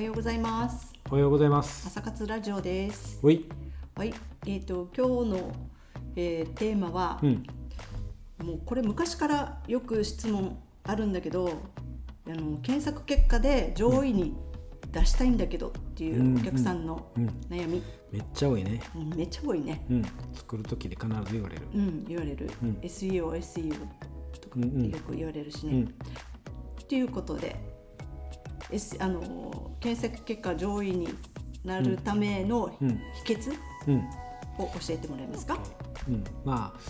おはようございます。おはようございます。朝活ラジオです。おい、はい、えっ、と今日の、えーテーマは、うん、もうこれ昔からよく質問あるんだけど、あの検索結果で上位に出したいんだけどっていうお客さんのうん、悩み、めっちゃ多いね。うんめっちゃ多いね。うん、作る時で必ず言われる。うん、言われる、うん SEO、SEO とかよく言われるしね。うん、ということで、あの検索結果上位になるためのうん、秘訣うん、を教えてもらえますか、うん、まあ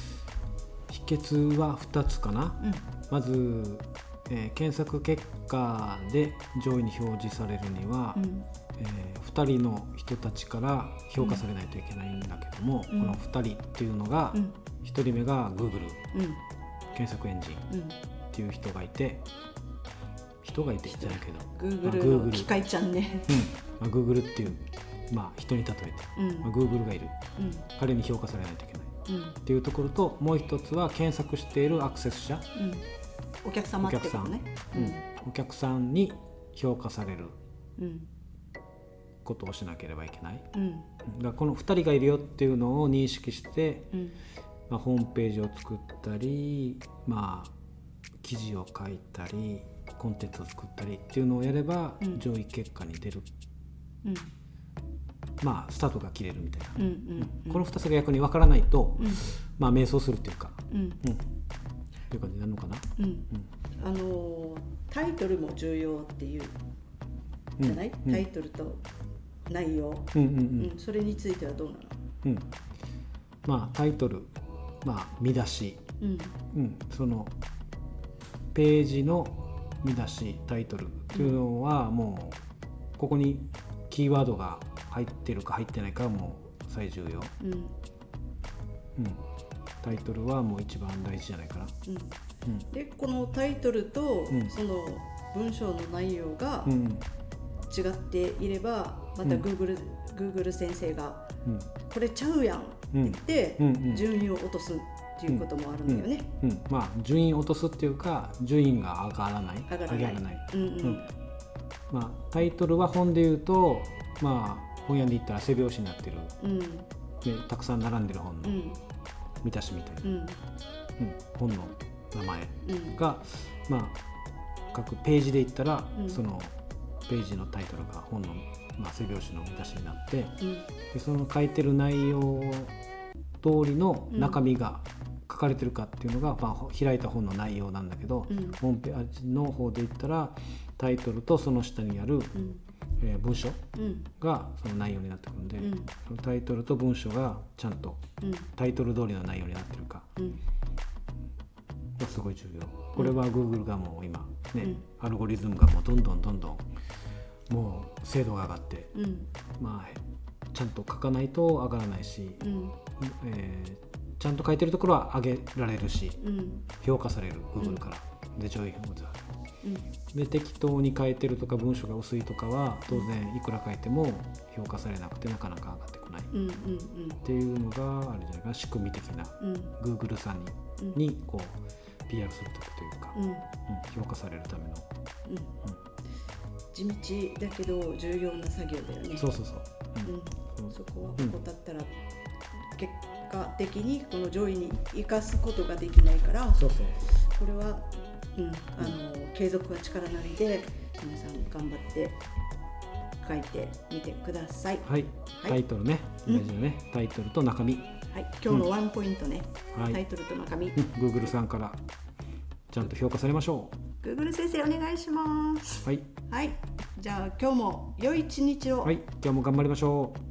秘訣は二つかな。うん。まず、えー検索結果で上位に表示されるには、うん。えー二人の人たちから評価されないといけないんだけども、うん。この二人っていうのがうん。一、人目が Google うん。検索エンジンっうん。ていう人がいて人がいてじゃないけど、Google の機械ちゃんね。うん。まあ、Google っていう、まあ、人に例えて、うん。まあ、Google がいる。うん。彼に評価されないといけない。うん。っていうところともう一つは検索しているアクセス者、うん。お客様ってことね。うん。お客さんに評価されるうん。ことをしなければいけない。うん。だこの2人がいるよっていうのを認識して、うん。まあ、ホームページを作ったり、まあ、記事を書いたりコンテンツを作ったりっていうのをやれば、うん。上位結果に出る。うん。まあスタートが切れるみたいな、うんうんこの2つが逆に分からないと、うん。まあ迷走するっていうか、うん。うん、っていう感じになるのかな？うん。あのータイトルも重要っていうじゃない、うん。タイトルと内容、うんうんううんん、それについてはどうなの？うん、まあタイトル、まあ、見出し、うん。うん、そのページの見出しタイトルっていうのはもうここにキーワードが入ってるか入ってないかはもう最重要、うん。うん、タイトルはもう一番大事じゃないかな。うん。うん。でこのタイトルと、うん。その文章の内容がうん。違っていればまた Google,、Google 先生がうん「これちゃうやん」って言って、順位を落とすっていうこともあるんだよね。うん、まあ順位落とすっていうか順位が上がらない。上がらない。ない。うんうん。うん。まあ、タイトルは本で言うと、まあ、本屋で言ったら背表紙になってる、うん。ね、たくさん並んでる本のうん。見出しみたいな、うん。うん。本の名前うん。が、まあ、各ページで言ったら、うん。そのページのタイトルが本の、まあ、背表紙の見出しになってうん。でその書いてる内容通りの中身が書かれてるかっていうのが、まあ、開いた本の内容なんだけど、うん。ホームページの方で言ったらタイトルとその下にある、うん。えー文章うん。がその内容になってくるんで、うん。そのタイトルと文章がちゃんとうん。タイトル通りの内容になってるか。うん。がすごい重要。これは Google がもう今ね、うん。アルゴリズムがもうどんどんどんどんもう精度が上がってうん。まあちゃんと書かないと上がらないし、うん。えーちゃんと書いてるところは上げられるしうん。評価される Google から、で上位表示される。うん。で適当に書いてるとか文章が薄いとかは当然いくら書いても評価されなくてなかなか上がってこない。っうんうん。ていうのがあれじゃないかな仕組み的なうん。Google さんに,、にこう PR する時というか、うん。うんうん評価されるための、地道だけど重要な作業だよね。そうそうそう、うん。うん、そこはうん。怠ったら結果的にこの上位に生かすことができないからこれは、うん、あの継続は力なりで皆さん頑張って書いてみてください。はい、はい。タイトルね。うん。大事だね、タイトルと中身、はい、今日のワンポイントね、はい。タイトルと中身、う ん Google さんからちゃんと評価されましょ Google 先生お願いします。うはい、はい、じゃあ今日も良い一日を。はい、今日も頑張りましょう